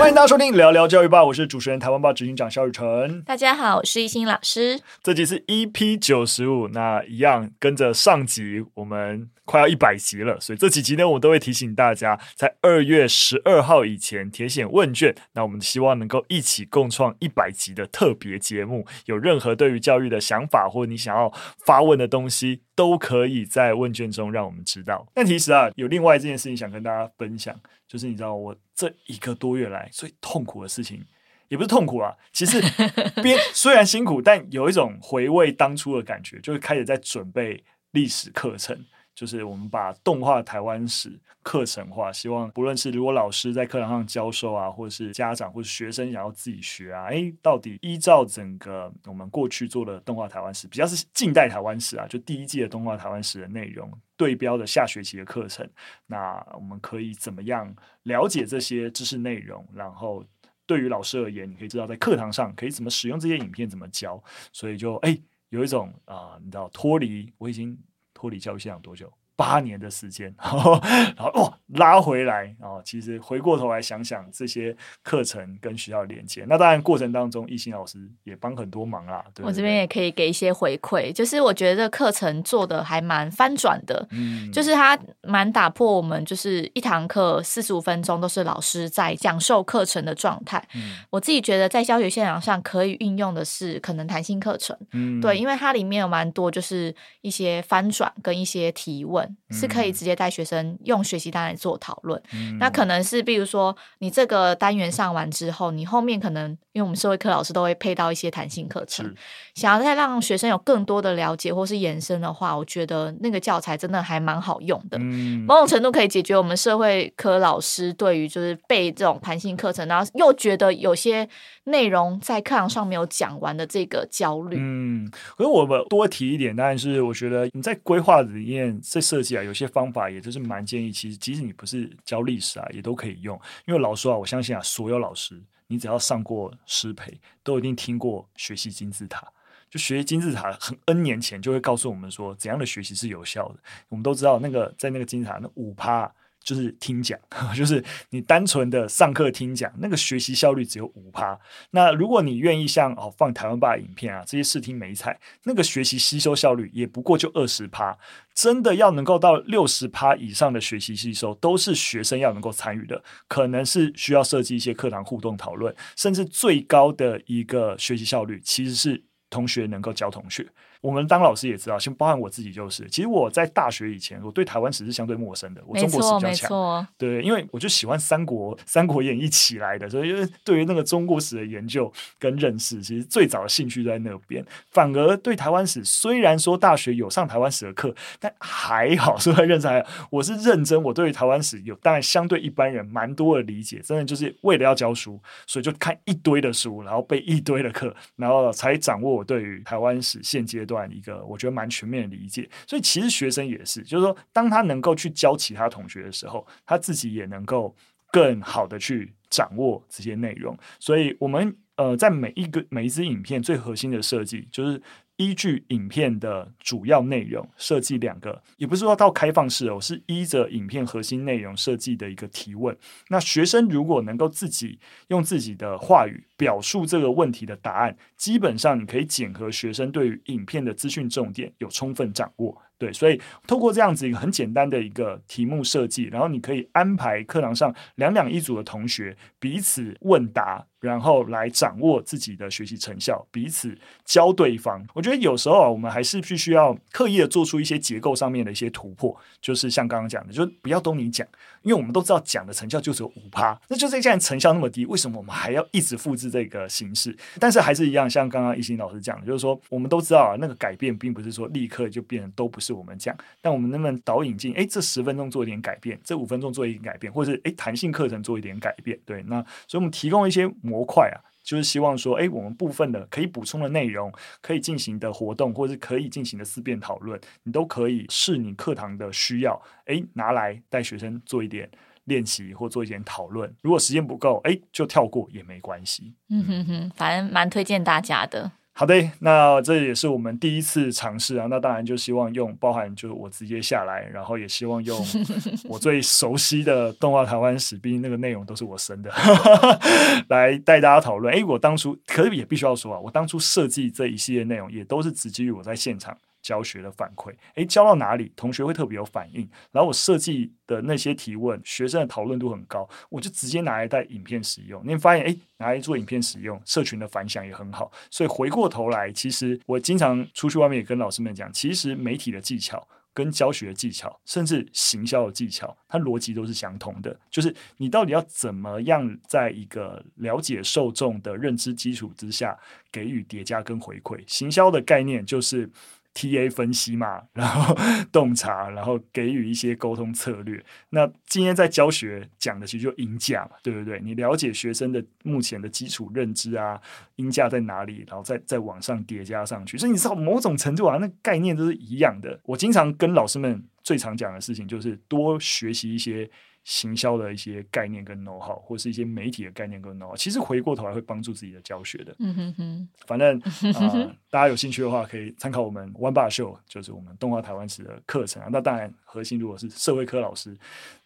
欢迎大家收听聊聊教育吧，我是主持人台湾报执行长肖雨辰。大家好，我是一心老师。这集是 EP 九十五，那一样跟着上集，我们快要一百集了，所以这几集呢，我都会提醒大家，在二月十二号以前填写问卷。那我们希望能够一起共创一百集的特别节目。有任何对于教育的想法，或你想要发问的东西，都可以在问卷中让我们知道。但其实啊，有另外这件事情想跟大家分享，就是你知道我。这一个多月来最痛苦的事情，也不是痛苦啊，其实 边虽然辛苦，但有一种回味当初的感觉，就是开始在准备历史课程，就是我们把动画台湾史课程化，希望不论是如果老师在课堂上教授啊，或者是家长或者学生想要自己学啊，诶，到底依照整个我们过去做的动画台湾史，比较是近代台湾史啊，就第一季的动画台湾史的内容。对标的下学期的课程，那我们可以怎么样了解这些知识内容？然后对于老师而言，你可以知道在课堂上可以怎么使用这些影片，怎么教。所以就哎，有一种啊、你知道脱离，我已经脱离教育现场多久？八年的时间，然后，哇，拉回来哦，其实回过头来想想这些课程跟学校连接，那当然过程当中，艺兴老师也帮很多忙啦。对对，我这边也可以给一些回馈，就是我觉得这课程做的还蛮翻转的，嗯，就是它蛮打破我们就是一堂课四十五分钟都是老师在讲授课程的状态。嗯，我自己觉得在教学现场上可以运用的是可能弹性课程，嗯，对，因为它里面有蛮多就是一些翻转跟一些提问。是可以直接带学生用学习单来做讨论，嗯、那可能是比如说你这个单元上完之后，你后面可能因为我们社会课老师都会配到一些弹性课程，想要再让学生有更多的了解或是延伸的话，我觉得那个教材真的还蛮好用的，嗯、某种程度可以解决我们社会科老师对于就是背这种弹性课程，然后又觉得有些内容在课堂上没有讲完的这个焦虑。嗯，可是我们多提一点，当然是我觉得你在规划里面在设计啊，有些方法也就是蛮建议，其实即使你不是教历史啊，也都可以用。因为老师啊，我相信啊，所有老师你只要上过师培，都一定听过学习金字塔。就学习金字塔很 N 年前就会告诉我们说，怎样的学习是有效的。我们都知道那个在那个金字塔那五趴。就是听讲，就是你单纯的上课听讲，那个学习效率只有五趴。那如果你愿意像哦放台湾吧影片啊这些视听媒材，那个学习吸收效率也不过就二十趴。真的要能够到六十趴以上的学习吸收，都是学生要能够参与的，可能是需要设计一些课堂互动讨论，甚至最高的一个学习效率，其实是同学能够教同学。我们当老师也知道，先包含我自己就是。其实我在大学以前，我对台湾史是相对陌生的。我中国史比较强，对，因为我就喜欢三国《三国演义》起来的，所以因为对于那个中国史的研究跟认识，其实最早的兴趣在那边。反而对台湾史，虽然说大学有上台湾史的课，但还好，说在认识还好。我是认真，我对于台湾史有当然相对一般人蛮多的理解，真的就是为了要教书，所以就看一堆的书，然后背一堆的课，然后才掌握我对于台湾史现阶段。一个我觉得蛮全面的理解，所以其实学生也是，就是说，当他能够去教其他同学的时候，他自己也能够更好的去掌握这些内容。所以，我们呃，在每一个每一支影片最核心的设计就是。依据影片的主要内容设计两个，也不是说到开放式哦，是依着影片核心内容设计的一个提问。那学生如果能够自己用自己的话语表述这个问题的答案，基本上你可以检核学生对于影片的资讯重点有充分掌握。对，所以透过这样子一个很简单的一个题目设计，然后你可以安排课堂上两两一组的同学彼此问答。然后来掌握自己的学习成效，彼此教对方。我觉得有时候啊，我们还是必须要刻意的做出一些结构上面的一些突破。就是像刚刚讲的，就不要都你讲，因为我们都知道讲的成效就只有五趴，那就这现在成效那么低，为什么我们还要一直复制这个形式？但是还是一样，像刚刚一心老师讲的，就是说我们都知道啊，那个改变并不是说立刻就变成都不是我们讲，但我们能不能导引进？哎，这十分钟做一点改变，这五分钟做一点改变，或者是哎弹性课程做一点改变？对，那所以我们提供一些。模块啊，就是希望说，哎，我们部分的可以补充的内容，可以进行的活动，或者是可以进行的思辨讨论，你都可以视你课堂的需要，哎，拿来带学生做一点练习或做一点讨论。如果时间不够，哎，就跳过也没关系。嗯哼哼，反正蛮推荐大家的。好的，那这也是我们第一次尝试啊。那当然就希望用包含就是我直接下来，然后也希望用我最熟悉的动画台湾史，毕竟那个内容都是我生的，来带大家讨论。哎，我当初可是也必须要说啊，我当初设计这一系列内容也都是直基于我在现场。教学的反馈，诶，教到哪里，同学会特别有反应。然后我设计的那些提问，学生的讨论度很高，我就直接拿来带影片使用。你发现，诶，拿来做影片使用，社群的反响也很好。所以回过头来，其实我经常出去外面也跟老师们讲，其实媒体的技巧跟教学的技巧，甚至行销的技巧，它逻辑都是相同的。就是你到底要怎么样，在一个了解受众的认知基础之下，给予叠加跟回馈。行销的概念就是。TA 分析嘛，然后洞察，然后给予一些沟通策略。那今天在教学讲的其实就鹰架嘛，对不对？你了解学生的目前的基础认知啊，鹰架在哪里，然后再再往上叠加上去。所以你知道某种程度啊，那概念都是一样的。我经常跟老师们最常讲的事情就是多学习一些。行销的一些概念跟 know how，或是一些媒体的概念跟 know how，其实回过头来会帮助自己的教学的。嗯哼哼，反正啊、呃，大家有兴趣的话，可以参考我们 One Bar Show，就是我们动画台湾史的课程啊。那当然，核心如果是社会科老师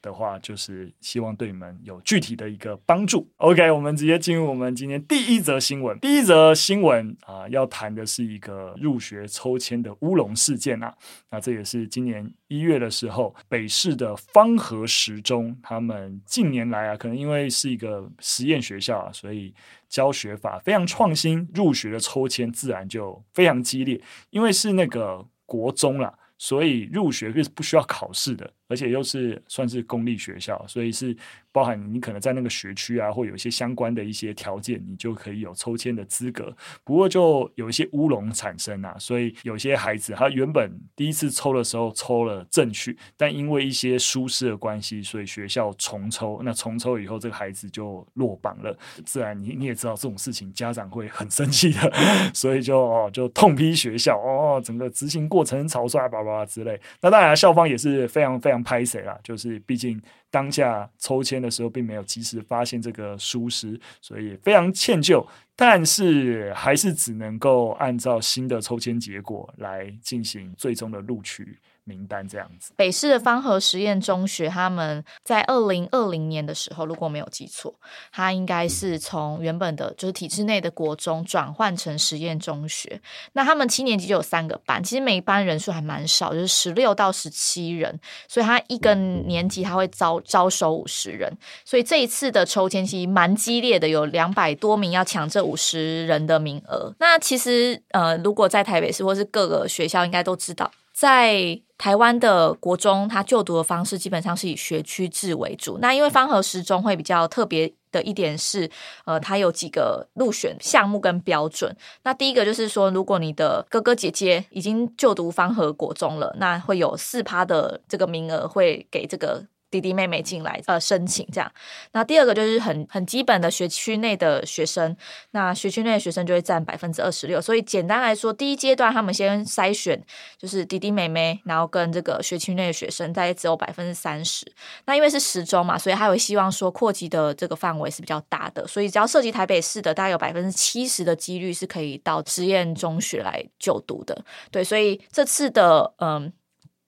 的话，就是希望对你们有具体的一个帮助。OK，我们直接进入我们今天第一则新闻。第一则新闻啊、要谈的是一个入学抽签的乌龙事件啊。那这也是今年一月的时候，北市的方和实中，他们近年来啊，可能因为是一个实验学校啊，所以教学法非常创新，入学的抽签自然就非常激烈。因为是那个国中啦，所以入学是不需要考试的。而且又是算是公立学校，所以是包含你可能在那个学区啊，或有一些相关的一些条件，你就可以有抽签的资格。不过就有一些乌龙产生啊，所以有些孩子他原本第一次抽的时候抽了正序，但因为一些疏失的关系，所以学校重抽。那重抽以后，这个孩子就落榜了。自然你你也知道这种事情，家长会很生气的，所以就哦就痛批学校哦，整个执行过程草率，叭叭之类。那当然校方也是非常非常。拍谁啦？就是毕竟当下抽签的时候，并没有及时发现这个疏失，所以非常歉疚。但是还是只能够按照新的抽签结果来进行最终的录取。名单这样子，北市的方和实验中学，他们在二零二零年的时候，如果没有记错，他应该是从原本的就是体制内的国中转换成实验中学。那他们七年级就有三个班，其实每一班人数还蛮少，就是十六到十七人，所以他一个年级他会招招收五十人。所以这一次的抽签其实蛮激烈的，有两百多名要抢这五十人的名额。那其实呃，如果在台北市或是各个学校，应该都知道。在台湾的国中，他就读的方式基本上是以学区制为主。那因为方和十中会比较特别的一点是，呃，它有几个入选项目跟标准。那第一个就是说，如果你的哥哥姐姐已经就读方和国中了，那会有四趴的这个名额会给这个。弟弟妹妹进来呃申请这样，那第二个就是很很基本的学区内的学生，那学区内的学生就会占百分之二十六，所以简单来说，第一阶段他们先筛选就是弟弟妹妹，然后跟这个学区内的学生大概只有百分之三十。那因为是十中嘛，所以他会希望说扩级的这个范围是比较大的，所以只要涉及台北市的，大概有百分之七十的几率是可以到实验中学来就读的。对，所以这次的嗯。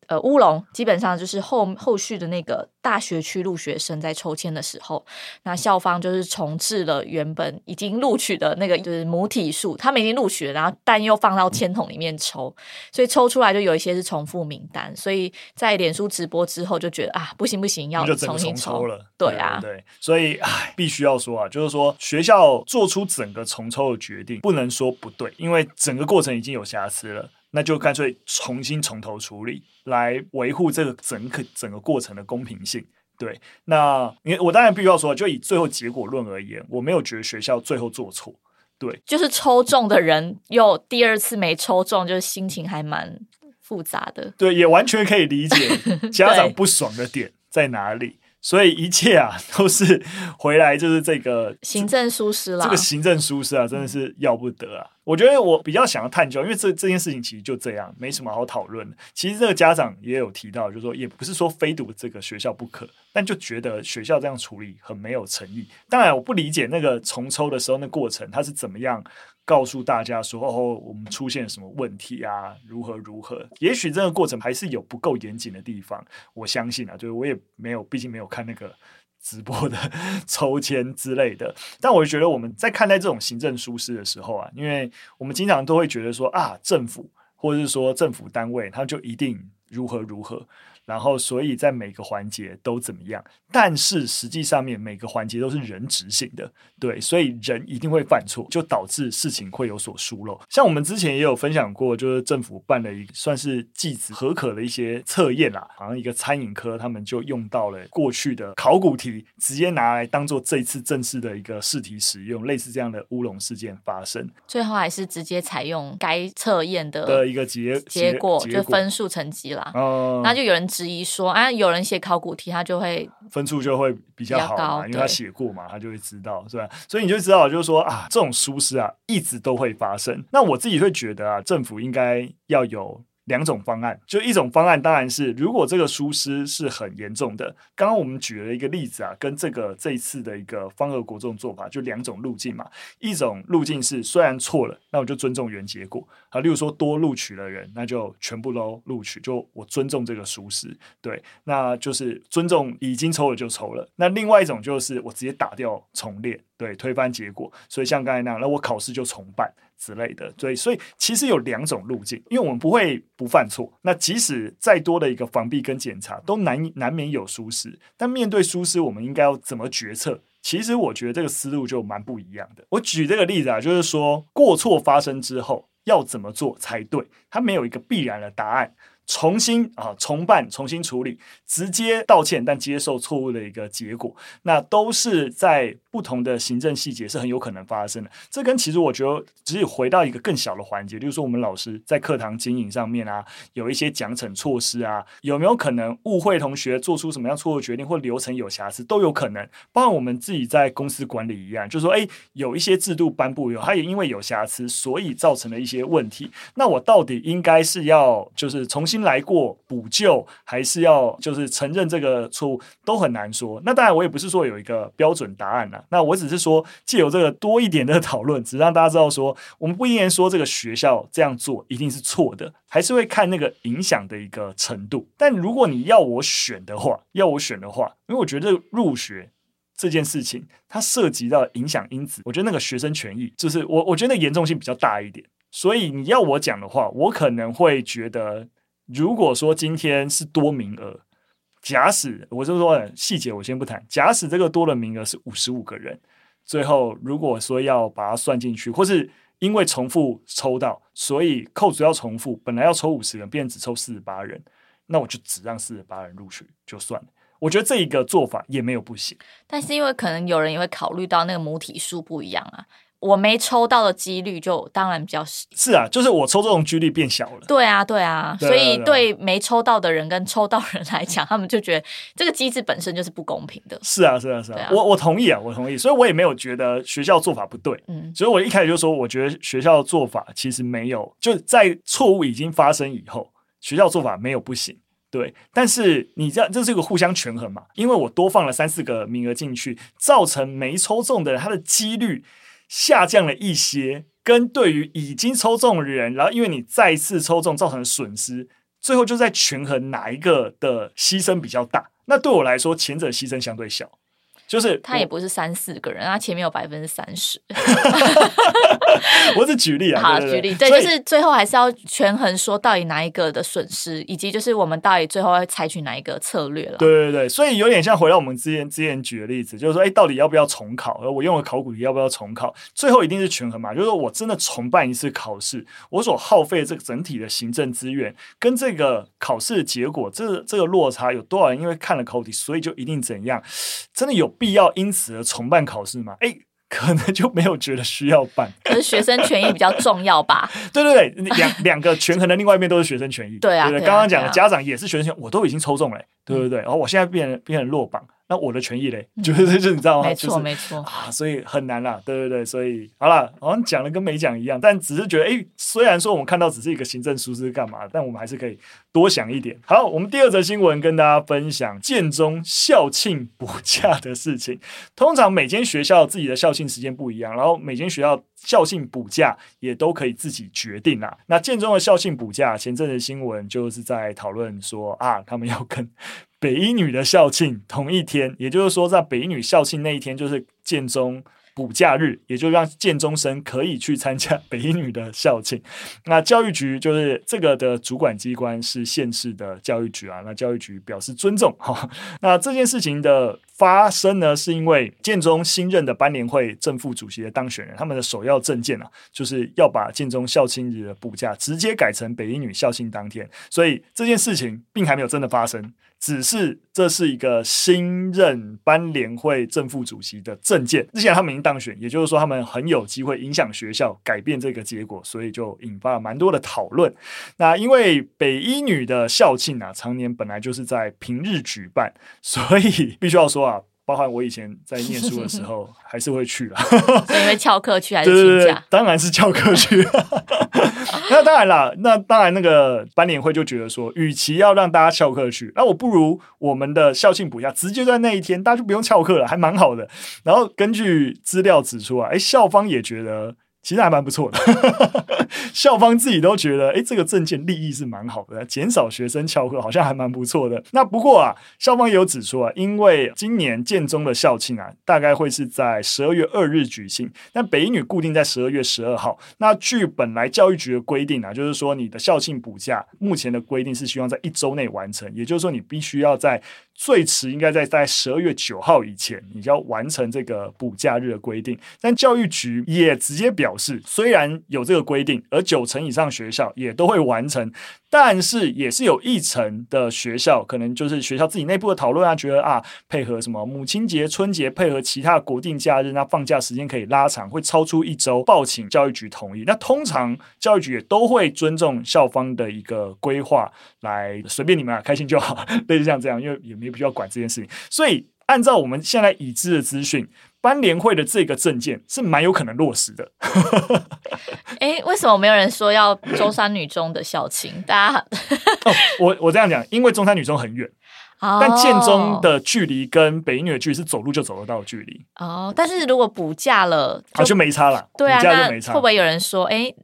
呃，乌龙基本上就是后后续的那个大学区入学生在抽签的时候，那校方就是重置了原本已经录取的那个就是母体数，他们已经录取了，然后但又放到签筒里面抽，所以抽出来就有一些是重复名单，所以在脸书直播之后就觉得啊，不行不行，要重新抽，抽了。对啊，对，对，所以唉，必须要说啊，就是说学校做出整个重抽的决定，不能说不对，因为整个过程已经有瑕疵了。那就干脆重新从头处理，来维护这个整个整个过程的公平性。对，那你我当然必须要说，就以最后结果论而言，我没有觉得学校最后做错。对，就是抽中的人又第二次没抽中，就是心情还蛮复杂的。对，也完全可以理解 家长不爽的点在哪里。所以一切啊，都是回来就是这个行政疏失了。这个行政疏失啊，真的是要不得啊。我觉得我比较想要探究，因为这这件事情其实就这样，没什么好讨论的。其实这个家长也有提到，就是说也不是说非读这个学校不可，但就觉得学校这样处理很没有诚意。当然，我不理解那个重抽的时候那过程，他是怎么样告诉大家说哦，我们出现什么问题啊，如何如何？也许这个过程还是有不够严谨的地方。我相信啊，就是我也没有，毕竟没有看那个。直播的 抽签之类的，但我觉得我们在看待这种行政疏失的时候啊，因为我们经常都会觉得说啊，政府或者是说政府单位，他就一定如何如何。然后，所以在每个环节都怎么样？但是实际上面每个环节都是人执行的，对，所以人一定会犯错，就导致事情会有所疏漏。像我们之前也有分享过，就是政府办了一个算是技子合可的一些测验啦，好像一个餐饮科，他们就用到了过去的考古题，直接拿来当做这一次正式的一个试题使用，类似这样的乌龙事件发生。最后还是直接采用该测验的的一个结结果，就分数成绩啦。哦、嗯，那就有人。质疑说啊，有人写考古题，他就会分数就会比较好嘛，因为他写过嘛，他就会知道，是吧？所以你就知道，就是说啊，这种疏失啊，一直都会发生。那我自己会觉得啊，政府应该要有。两种方案，就一种方案当然是，如果这个疏失是很严重的，刚刚我们举了一个例子啊，跟这个这一次的一个方俄国这种做法，就两种路径嘛。一种路径是虽然错了，那我就尊重原结果啊，例如说多录取了人，那就全部都录取，就我尊重这个疏失，对，那就是尊重已经抽了就抽了。那另外一种就是我直接打掉重练，对，推翻结果。所以像刚才那样，那我考试就重办。之类的，对，所以其实有两种路径，因为我们不会不犯错。那即使再多的一个防弊跟检查，都难难免有疏失。但面对疏失，我们应该要怎么决策？其实我觉得这个思路就蛮不一样的。我举这个例子啊，就是说过错发生之后要怎么做才对？它没有一个必然的答案。重新啊，重办、重新处理，直接道歉，但接受错误的一个结果，那都是在不同的行政细节是很有可能发生的。这跟其实我觉得，只有回到一个更小的环节，就是说我们老师在课堂经营上面啊，有一些奖惩措施啊，有没有可能误会同学做出什么样错误决定，或流程有瑕疵，都有可能。包括我们自己在公司管理一样，就是说，哎，有一些制度颁布以后，它也因为有瑕疵，所以造成了一些问题。那我到底应该是要就是重新。来过补救，还是要就是承认这个错误，都很难说。那当然，我也不是说有一个标准答案呐。那我只是说，借由这个多一点的讨论，只让大家知道说，我们不应该说这个学校这样做一定是错的，还是会看那个影响的一个程度。但如果你要我选的话，要我选的话，因为我觉得入学这件事情，它涉及到影响因子，我觉得那个学生权益，就是我我觉得严重性比较大一点。所以你要我讲的话，我可能会觉得。如果说今天是多名额，假使我就说细节我先不谈，假使这个多的名额是五十五个人，最后如果说要把它算进去，或是因为重复抽到，所以扣除要重复，本来要抽五十人，变成只抽四十八人，那我就只让四十八人录取就算了。我觉得这一个做法也没有不行，但是因为可能有人也会考虑到那个母体数不一样啊。我没抽到的几率就当然比较少。是啊，就是我抽中的几率变小了。对啊，对啊，所以对没抽到的人跟抽到人来讲，他们就觉得这个机制本身就是不公平的。是啊，是啊，是啊，我我同意啊，我同意，所以我也没有觉得学校做法不对。嗯，所以我一开始就说，我觉得学校做法其实没有，就在错误已经发生以后，学校做法没有不行。对，但是你这样这是一个互相权衡嘛，因为我多放了三四个名额进去，造成没抽中的人他的几率。下降了一些，跟对于已经抽中的人，然后因为你再次抽中造成的损失，最后就在权衡哪一个的牺牲比较大。那对我来说，前者牺牲相对小。就是他也不是三四个人，他前面有百分之三十。我只举例啊，好举例，对，就是最后还是要权衡说到底哪一个的损失，以及就是我们到底最后要采取哪一个策略了。对对对，所以有点像回到我们之前之前举的例子，就是说，哎，到底要不要重考？而我用了考古题要不要重考？最后一定是权衡嘛，就是说我真的重办一次考试，我所耗费的这个整体的行政资源跟这个考试的结果，这这个落差有多少人因为看了考题，所以就一定怎样？真的有。必要因此而重办考试吗？诶，可能就没有觉得需要办。可是学生权益比较重要吧？对 对对，两 两个权衡的另外一面都是学生权益。对啊，对对，刚刚讲的家长也是学生权，我都已经抽中了，对对对。然后我现在变变成落榜，那我的权益嘞，就是就是你知道吗？没错没错啊，所以很难啦，对对对，所以好了，好像讲了跟没讲一样，但只是觉得，哎，虽然说我们看到只是一个行政疏失干嘛，但我们还是可以多想一点。好，我们第二则新闻跟大家分享建中校庆补假的事情。通常每间学校自己的校庆时间不一样，然后每间学校校庆补假也都可以自己决定啦。那建中的校庆补假，前阵子新闻就是在讨论说啊，他们要跟。北一女的校庆同一天，也就是说，在北一女校庆那一天，就是建中补假日，也就让建中生可以去参加 北一女的校庆。那教育局就是这个的主管机关是县市的教育局啊，那教育局表示尊重哈。那这件事情的发生呢，是因为建中新任的班联会正副主席的当选人，他们的首要政见啊，就是要把建中校庆日的补假直接改成北一女校庆当天，所以这件事情并还没有真的发生。只是这是一个新任班联会正副主席的政见，之前他们已经当选，也就是说他们很有机会影响学校改变这个结果，所以就引发了蛮多的讨论。那因为北一女的校庆啊，常年本来就是在平日举办，所以必须要说啊。包含我以前在念书的时候，还是会去啦。是因为翘课去还是请假？当然是翘课去。那当然啦，那当然那个班联会就觉得说，与其要让大家翘课去，那我不如我们的校庆补假直接在那一天，大家就不用翘课了，还蛮好的。然后根据资料指出啊，哎，校方也觉得。其实还蛮不错的，校方自己都觉得，诶，这个政见立意是蛮好的，减少学生翘课，好像还蛮不错的。那不过啊，校方也有指出啊，因为今年建中的校庆啊，大概会是在十二月二日举行，但北一女固定在十二月十二号。那据本来教育局的规定啊，就是说你的校庆补假，目前的规定是希望在一周内完成，也就是说你必须要在。最迟应该在在十二月九号以前，你就要完成这个补假日的规定。但教育局也直接表示，虽然有这个规定，而九成以上学校也都会完成。但是也是有一层的学校，可能就是学校自己内部的讨论啊，觉得啊，配合什么母亲节、春节，配合其他国定假日，那放假时间可以拉长，会超出一周，报请教育局同意。那通常教育局也都会尊重校方的一个规划，来随便你们啊，开心就好，类似像这样，因为也没必要管这件事情。所以按照我们现在已知的资讯。班联会的这个政见是蛮有可能落实的。哎，为什么没有人说要中山女中的校庆？大家 哦，我我这样讲，因为中山女中很远，哦、但建中的距离跟北一女的距离是走路就走得到的距离。哦，但是如果补假了，就，啊、就没差了。对啊，就没差。会不会有人说，哎，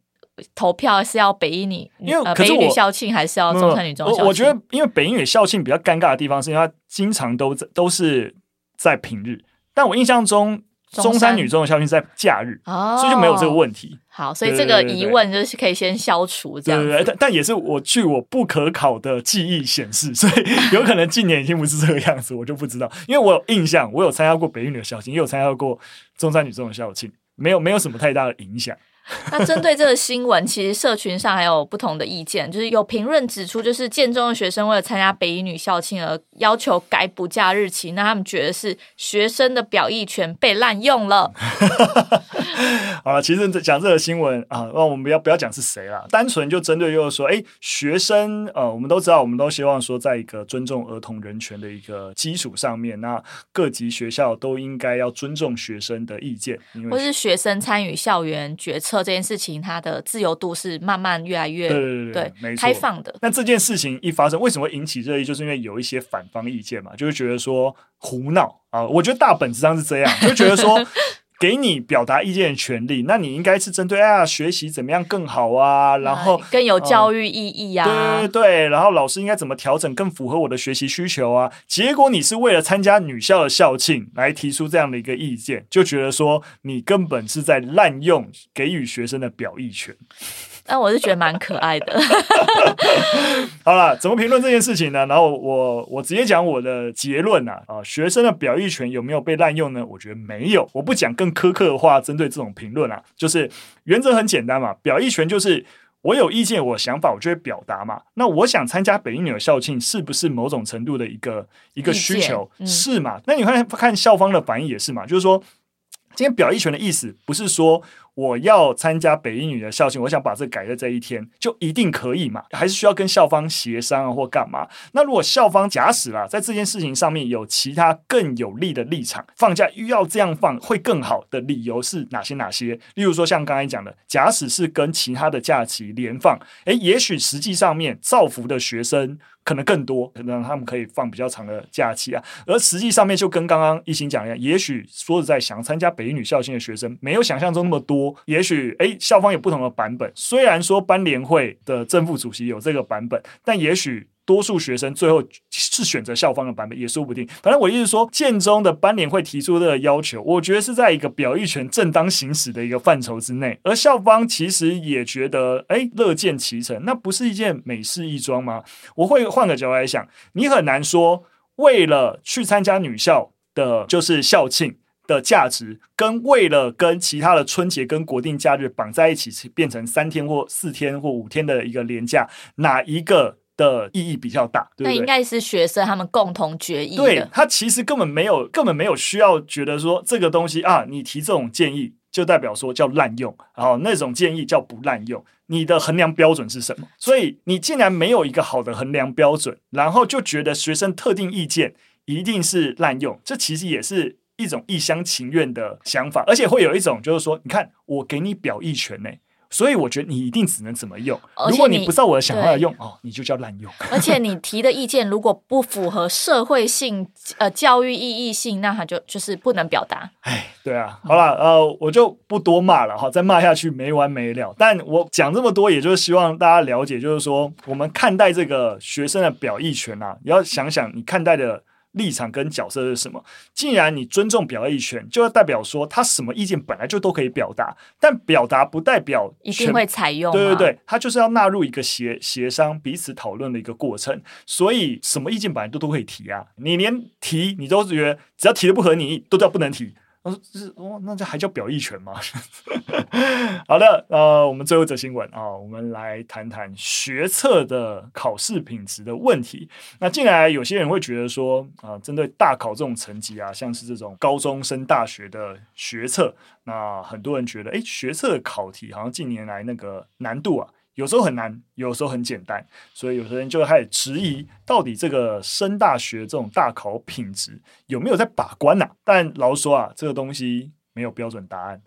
投票是要北一女，因为北一女校庆还是要中山女中校庆？我我觉得，因为北一女校庆比较尴尬的地方，是因为它经常都都是在平日。但我印象中，中山女中的校庆是在假日，哦，所以就没有这个问题。好，所以这个疑问就是可以先消除，这样子。对对对，但但也是我据我不可考的记忆显示，所以有可能近年已经不是这个样子，我就不知道。因为我有印象，我有参加过北一女的校庆，也有参加过中山女中的校庆，没有没有什么太大的影响。那针对这个新闻，其实社群上还有不同的意见，就是有评论指出，就是建中的学生为了参加北一女校庆而要求改补假日期，那他们觉得是学生的表意权被滥用了。好了，其实讲这个新闻啊，那我们不要不要讲是谁啦，单纯就针对就是说，哎，学生呃，我们都知道，我们都希望说，在一个尊重儿童人权的一个基础上面，那各级学校都应该要尊重学生的意见，因为或是学生参与校园决策。这件事情，它的自由度是慢慢越来越对对对，对开放的。那这件事情一发生，为什么会引起热议？就是因为有一些反方意见嘛，就是觉得说胡闹啊。我觉得大本质上是这样，就觉得说。给你表达意见的权利，那你应该是针对啊学习怎么样更好啊，然后更有教育意义啊，对对对，然后老师应该怎么调整更符合我的学习需求啊？结果你是为了参加女校的校庆来提出这样的一个意见，就觉得说你根本是在滥用给予学生的表意权。但我是觉得蛮可爱的。好了，怎么评论这件事情呢？然后我我直接讲我的结论啊，啊，学生的表意权有没有被滥用呢？我觉得没有。我不讲更苛刻的话，针对这种评论啊，就是原则很简单嘛，表意权就是我有意见，我想法我就会表达嘛。那我想参加北一女的校庆，是不是某种程度的一个一个需求？嗯、是嘛？那你看看校方的反应也是嘛，就是说。今天表意权的意思不是说我要参加北一女的校庆，我想把这改在这一天，就一定可以嘛？还是需要跟校方协商啊，或干嘛？那如果校方假使啦，在这件事情上面有其他更有利的立场，放假又要这样放会更好的理由是哪些？哪些？例如说像刚才讲的，假使是跟其他的假期连放，诶，也许实际上面造福的学生。可能更多，可能他们可以放比较长的假期啊，而实际上面就跟刚刚一心讲一样，也许说实在想参加北一女校庆的学生没有想象中那么多，也许诶校方有不同的版本，虽然说班联会的正副主席有这个版本，但也许。多数学生最后是选择校方的版本，也说不定。反正我意思说，建中的班联会提出这个要求，我觉得是在一个表意权正当行使的一个范畴之内，而校方其实也觉得，哎，乐见其成，那不是一件美事一桩吗？我会换个角度来想，你很难说，为了去参加女校的，就是校庆的价值，跟为了跟其他的春节跟国定假日绑在一起，变成三天或四天或五天的一个连假，哪一个？的意义比较大，对不对？那应该是学生他们共同决议。对，他其实根本没有，根本没有需要觉得说这个东西啊，你提这种建议就代表说叫滥用，然后那种建议叫不滥用。你的衡量标准是什么？所以你竟然没有一个好的衡量标准，然后就觉得学生特定意见一定是滥用，这其实也是一种一厢情愿的想法，而且会有一种就是说，你看我给你表意权呢。所以我觉得你一定只能怎么用。如果你不照我的想法来用哦，你就叫滥用。而且你提的意见如果不符合社会性、呃教育意义性，那他就就是不能表达。哎，对啊，好了，呃，我就不多骂了哈，再骂下去没完没了。但我讲这么多，也就是希望大家了解，就是说我们看待这个学生的表意权啊，你要想想你看待的。立场跟角色是什么？既然你尊重表意权，就要代表说他什么意见本来就都可以表达，但表达不代表一定会采用。对对对，他就是要纳入一个协协商、彼此讨论的一个过程。所以什么意见本来都都可以提啊，你连提你都觉得只要提的不合你意，都叫不能提。我说是哦，那这还叫表意权吗？好的，呃，我们最后一则新闻啊，我们来谈谈学测的考试品质的问题。那近来有些人会觉得说啊，针对大考这种成绩啊，像是这种高中升大学的学测，那很多人觉得，诶，学测的考题好像近年来那个难度啊。有时候很难，有时候很简单，所以有些人就开始质疑，到底这个升大学这种大考品质有没有在把关呢、但老实说啊，这个东西。没有标准答案，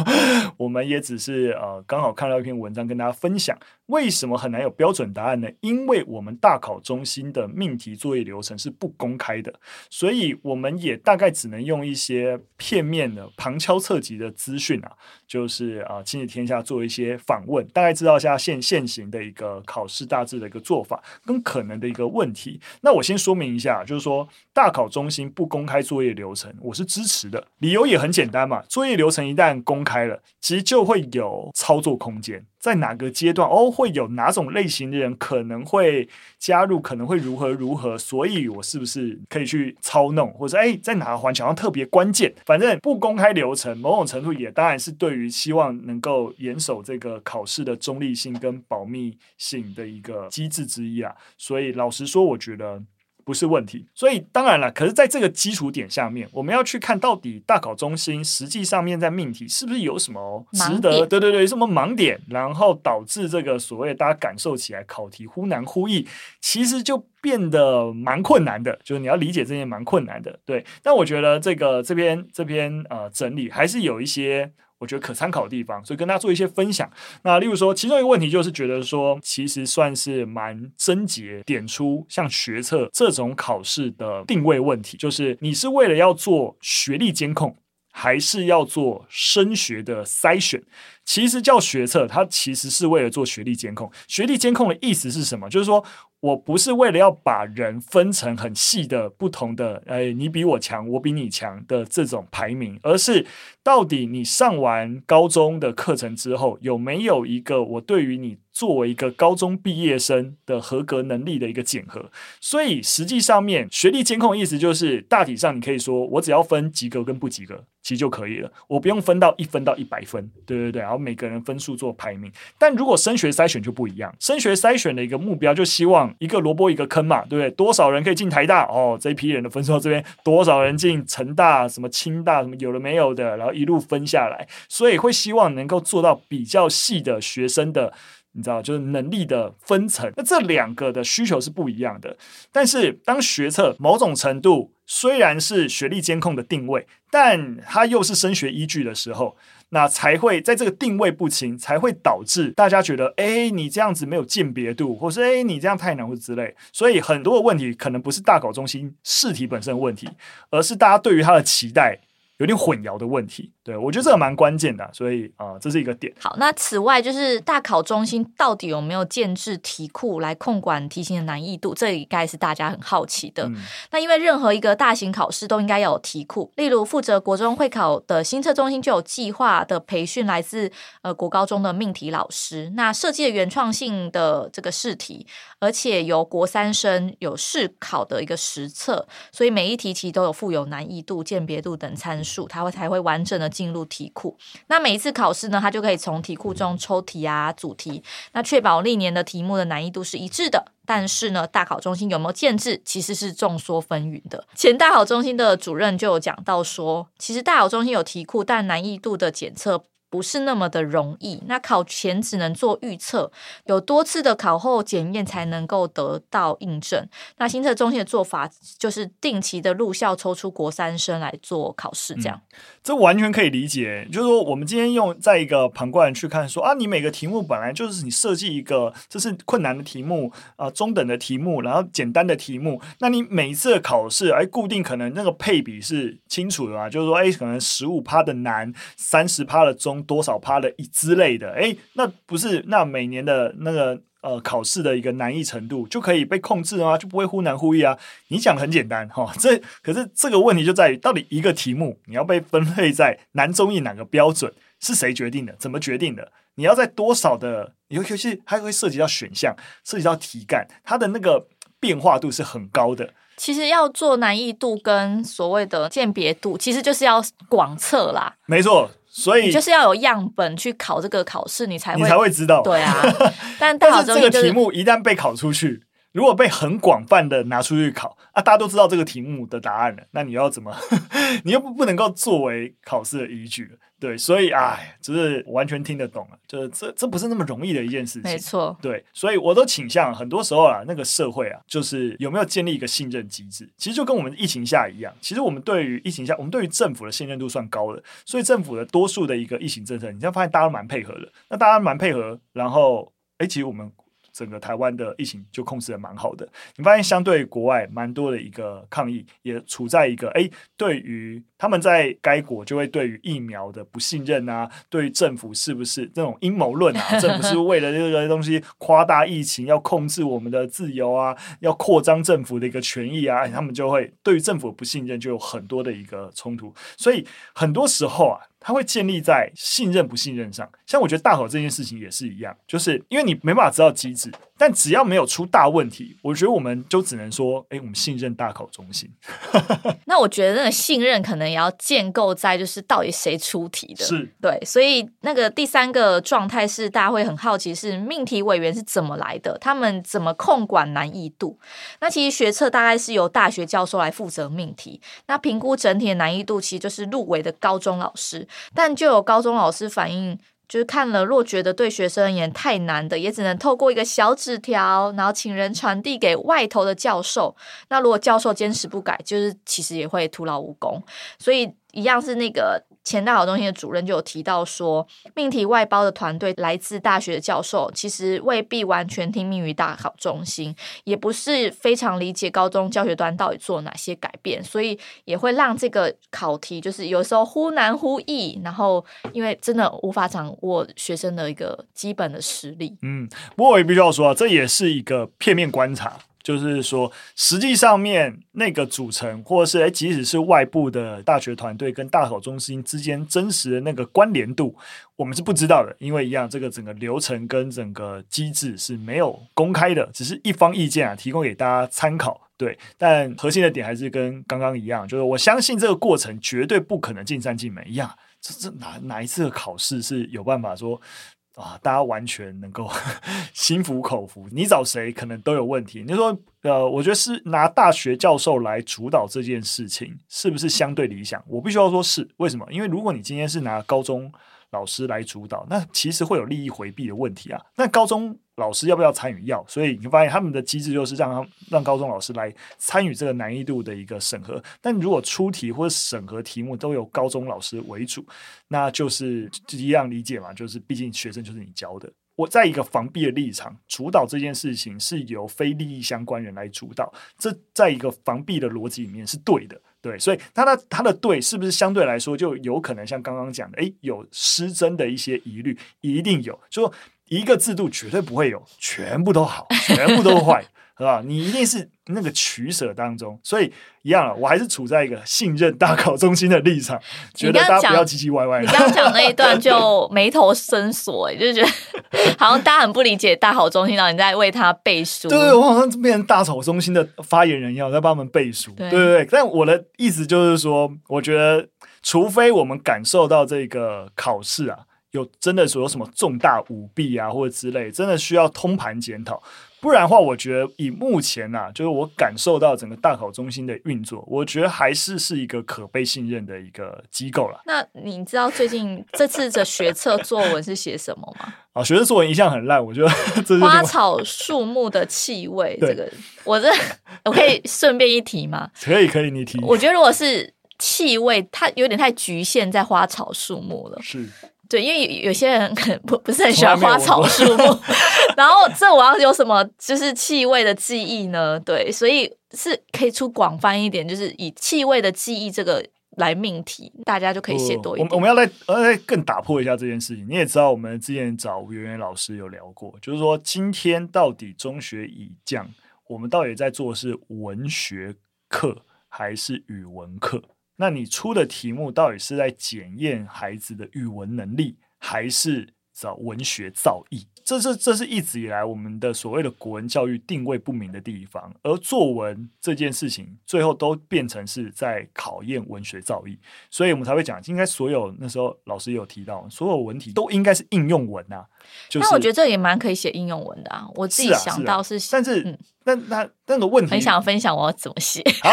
我们也只是呃刚好看到一篇文章跟大家分享，为什么很难有标准答案呢？因为我们大考中心的命题作业流程是不公开的，所以我们也大概只能用一些片面的旁敲侧击的资讯啊，就是啊亲子天下做一些访问，大概知道一下现现行的一个考试大致的一个做法跟可能的一个问题。那我先说明一下，就是说大考中心不公开作业流程，我是支持的，理由也很简单。嘛，作业流程一旦公开了，其实就会有操作空间，在哪个阶段哦，会有哪种类型的人可能会加入，可能会如何如何，所以我是不是可以去操弄，或者哎，在哪个环节上特别关键？反正不公开流程，某种程度也当然是对于希望能够严守这个考试的中立性跟保密性的一个机制之一啊。所以老实说，我觉得。不是问题，所以当然了，可是在这个基础点下面，我们要去看到底大考中心实际上面在命题是不是有什么值得，对对对，什么盲点，然后导致这个所谓大家感受起来考题忽难忽易，其实就变得蛮困难的，就是你要理解这些蛮困难的，对。但我觉得这个这边这边呃整理还是有一些。我觉得可参考的地方，所以跟大家做一些分享。那例如说，其中一个问题就是觉得说，其实算是蛮症结，点出像学测这种考试的定位问题，就是你是为了要做学历监控，还是要做升学的筛选？其实叫学测，它其实是为了做学历监控。学历监控的意思是什么？就是说。我不是为了要把人分成很细的不同的，哎，你比我强，我比你强的这种排名，而是到底你上完高中的课程之后，有没有一个我对于你作为一个高中毕业生的合格能力的一个检核。所以实际上面学历监控意思就是，大体上你可以说，我只要分及格跟不及格。其实就可以了，我不用分到一分到一百分，对对对，然后每个人分数做排名。但如果升学筛选就不一样，升学筛选的一个目标就希望一个萝卜一个坑嘛，对不对？多少人可以进台大？哦，这一批人的分数到这边，多少人进成大、什么清大、什么有的没有的，然后一路分下来，所以会希望能够做到比较细的学生的。你知道，就是能力的分层，那这两个的需求是不一样的。但是，当学测某种程度虽然是学历监控的定位，但它又是升学依据的时候，那才会在这个定位不清，才会导致大家觉得，哎，你这样子没有鉴别度，或是哎，你这样太难，或之类。所以，很多的问题可能不是大考中心试题本身的问题，而是大家对于它的期待。有点混淆的问题，对，我觉得这个蛮关键的，所以啊、呃，这是一个点。好，那此外就是大考中心到底有没有建制题库来控管题型的难易度？这应该是大家很好奇的。嗯、那因为任何一个大型考试都应该要有题库，例如负责国中会考的新测中心就有计划的培训来自呃国高中的命题老师，那设计的原创性的这个试题，而且由国三生有试考的一个实测，所以每一题其实都有富有难易度、鉴别度等参数，数它会才会完整的进入题库。那每一次考试呢，它就可以从题库中抽题啊、主题，那确保历年的题目的难易度是一致的。但是呢，大考中心有没有建制，其实是众说纷纭的。前大考中心的主任就有讲到说，其实大考中心有题库，但难易度的检测。不是那么的容易，那考前只能做预测，有多次的考后检验才能够得到印证。那新测中心的做法就是定期的入校抽出国三生来做考试，这样、这完全可以理解，就是说我们今天用在一个旁观去看说，啊，你每个题目本来就是你设计一个，这是困难的题目啊、中等的题目，然后简单的题目，那你每一次的考试，哎，固定可能那个配比是清楚的嘛，就是说，哎，可能十五趴的难，三十趴的中。多少趴的之类的，哎，那不是那每年的那个呃考试的一个难易程度就可以被控制啊？就不会忽难忽易啊？你讲很简单哈、哦，这可是这个问题就在于，到底一个题目你要被分类在难中易哪个标准是谁决定的？怎么决定的？你要在多少的，尤其是还会涉及到选项，涉及到题干，它的那个变化度是很高的。其实要做难易度跟所谓的鉴别度，其实就是要广测啦。没错。所以就是要有样本去考这个考试，你才会你才会知道。对啊，但大考中心、就是、这个题目一旦被考出去，如果被很广泛的拿出去考啊，大家都知道这个题目的答案了，那你要怎么？你又不不能够作为考试的依据。对，所以哎，就是完全听得懂了，就是这这不是那么容易的一件事情。没错，对，所以我都倾向很多时候啊，那个社会啊，就是有没有建立一个信任机制，其实就跟我们疫情下一样。其实我们对于疫情下，我们对于政府的信任度算高的，所以政府的多数的一个疫情政策，你这样发现大家都蛮配合的。那大家蛮配合，然后哎，其实我们。整个台湾的疫情就控制的蛮好的，你发现相对国外蛮多的一个抗议，也处在一个哎，对于他们在该国就会对于疫苗的不信任啊，对于政府是不是这种阴谋论啊，政府是为了这个东西夸大疫情，要控制我们的自由啊，要扩张政府的一个权益啊，他们就会对于政府的不信任就有很多的一个冲突，所以很多时候啊。它会建立在信任不信任上，像我觉得大考这件事情也是一样，就是因为你没办法知道机制，但只要没有出大问题，我觉得我们就只能说，哎，我们信任大考中心。那我觉得那个信任可能也要建构在就是到底谁出题的，是对，所以那个第三个状态是大家会很好奇是命题委员是怎么来的，他们怎么控管难易度？那其实学测大概是由大学教授来负责命题，那评估整体的难易度其实就是入围的高中老师。但就有高中老师反映，就是看了若觉得对学生而言太难的，也只能透过一个小纸条，然后请人传递给外头的教授。那如果教授坚持不改，就是其实也会徒劳无功。所以一样是那个。前大考中心的主任就有提到说，命题外包的团队来自大学的教授，其实未必完全听命于大考中心，也不是非常理解高中教学端到底做哪些改变，所以也会让这个考题就是有时候忽难忽易，然后因为真的无法掌握学生的一个基本的实力。嗯，不过我也必须要说啊，这也是一个片面观察。就是说，实际上面那个组成，或者是诶，即使是外部的大学团队跟大考中心之间真实的那个关联度，我们是不知道的，因为一样，这个整个流程跟整个机制是没有公开的，只是一方意见啊，提供给大家参考。对，但核心的点还是跟刚刚一样，就是我相信这个过程绝对不可能尽善尽美一样。这这哪哪一次的考试是有办法说？啊，大家完全能够 心服口服，你找谁可能都有问题。你说，呃，我觉得是拿大学教授来主导这件事情，是不是相对理想？我必须要说是，为什么？因为如果你今天是拿高中老师来主导，那其实会有利益回避的问题啊。那高中老师要不要参与？要，所以你会发现他们的机制就是让他让高中老师来参与这个难易度的一个审核。但如果出题或者审核题目都由高中老师为主，那就是一样理解嘛，就是毕竟学生就是你教的。我在一个防弊的立场主导这件事情，是由非利益相关人来主导，这在一个防弊的逻辑里面是对的。对，所以他的他的对是不是相对来说就有可能像刚刚讲的，诶，有失真的一些疑虑，一定有，就说一个制度绝对不会有全部都好，全部都坏。是吧？你一定是那个取舍当中，所以一样了。我还是处在一个信任大考中心的立场，觉得大家不要唧唧歪歪。你刚刚讲那一段就眉头深锁，哎，就觉得好像大家很不理解大考中心，然后你在为他背书。对，我好像变成大考中心的发言人一样，在帮他们背书。对对对。但我的意思就是说，我觉得，除非我们感受到这个考试啊，有真的说有什么重大舞弊啊，或者之类，真的需要通盘检讨。不然的话，我觉得以目前呐、啊，就是我感受到整个大考中心的运作，我觉得还是是一个可被信任的一个机构了。那你知道最近这次的学测作文是写什么吗？啊，学测作文一向很烂，我觉得这花草树木的气味，这个 我这我可以顺便一提吗？可以，可以，你提。我觉得如果是气味，它有点太局限在花草树木了。是。对，因为有些人可能不不是很喜欢花草树木，然后这我要有什么就是气味的记忆呢？对，所以是可以出广泛一点，就是以气味的记忆这个来命题，大家就可以写多一点。我，我们要来呃来更打破一下这件事情。你也知道，我们之前找吴圆圆老师有聊过，就是说今天到底中学以降，我们到底在做的是文学课还是语文课？那你出的题目到底是在检验孩子的语文能力，还是找文学造诣？这是这是一直以来我们的所谓的国文教育定位不明的地方。而作文这件事情，最后都变成是在考验文学造诣，所以我们才会讲，应该所有那时候老师也有提到，所有文体都应该是应用文啊。就是、那我觉得这也蛮可以写应用文的啊。我自己想到是，是啊是啊、但是。嗯那那那个问题，很想分享我要怎么写。好，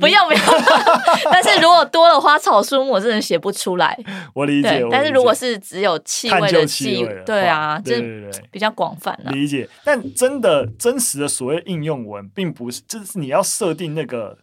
不要 不要。但是如果多了花草树木，我真的写不出来。我理解。但是如果是只有气味的气味，对啊，对对对，比较广泛。理解。但真的真实的所谓应用文，并不是，就是你要设定那个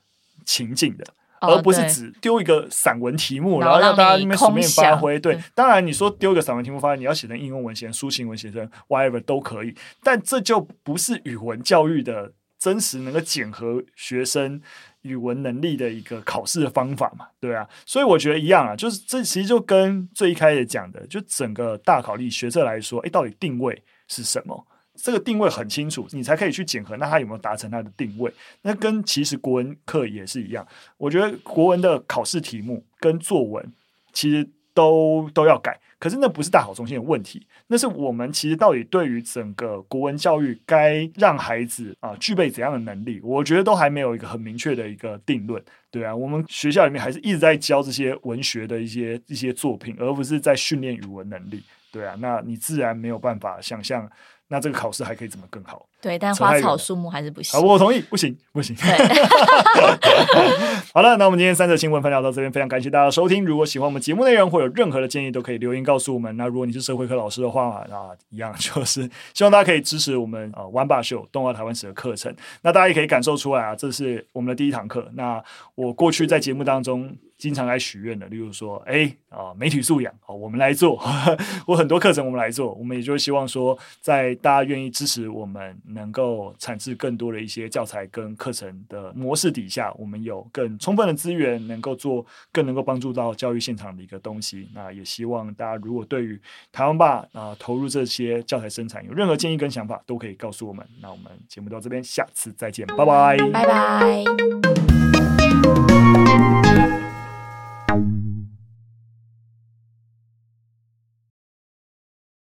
情境的。而不是只丢一个散文题目，然后让大家那边随便发挥。对，当然你说丢一个散文题目发挥，你要写成应用文，写成抒情文，写成 whatever 都可以。但这就不是语文教育的真实能够检核学生语文能力的一个考试的方法嘛？对啊，所以我觉得一样啊，就是这其实就跟最一开始讲的，就整个大考例学测来说，哎，到底定位是什么？这个定位很清楚，你才可以去检核，那他有没有达成他的定位？那跟其实国文课也是一样，我觉得国文的考试题目跟作文其实都都要改，可是那不是大考中心的问题，那是我们其实到底对于整个国文教育该让孩子啊具备怎样的能力，我觉得都还没有一个很明确的一个定论。对啊，我们学校里面还是一直在教这些文学的一些一些作品，而不是在训练语文能力。对啊，那你自然没有办法想象。那这个考试还可以怎么更好？对，但花草树木还是不行。好，我同意，不行，不行。对 好了，那我们今天三则新闻分享到这边，非常感谢大家收听。如果喜欢我们节目内容，或有任何的建议，都可以留言告诉我们。那如果你是社会科老师的话，那一样 就是希望大家可以支持我们呃湾霸秀动画台湾史的课程。那大家也可以感受出来啊，这是我们的第一堂课。那我过去在节目当中。经常来许愿的，例如说，哎啊，媒体素养，好，我们来做，我很多课程我们来做，我们也就希望说，在大家愿意支持我们，能够产制更多的一些教材跟课程的模式底下，我们有更充分的资源，能够做更能够帮助到教育现场的一个东西。那也希望大家如果对于台湾吧啊投入这些教材生产有任何建议跟想法，都可以告诉我们。那我们节目到这边，下次再见，拜拜，拜拜。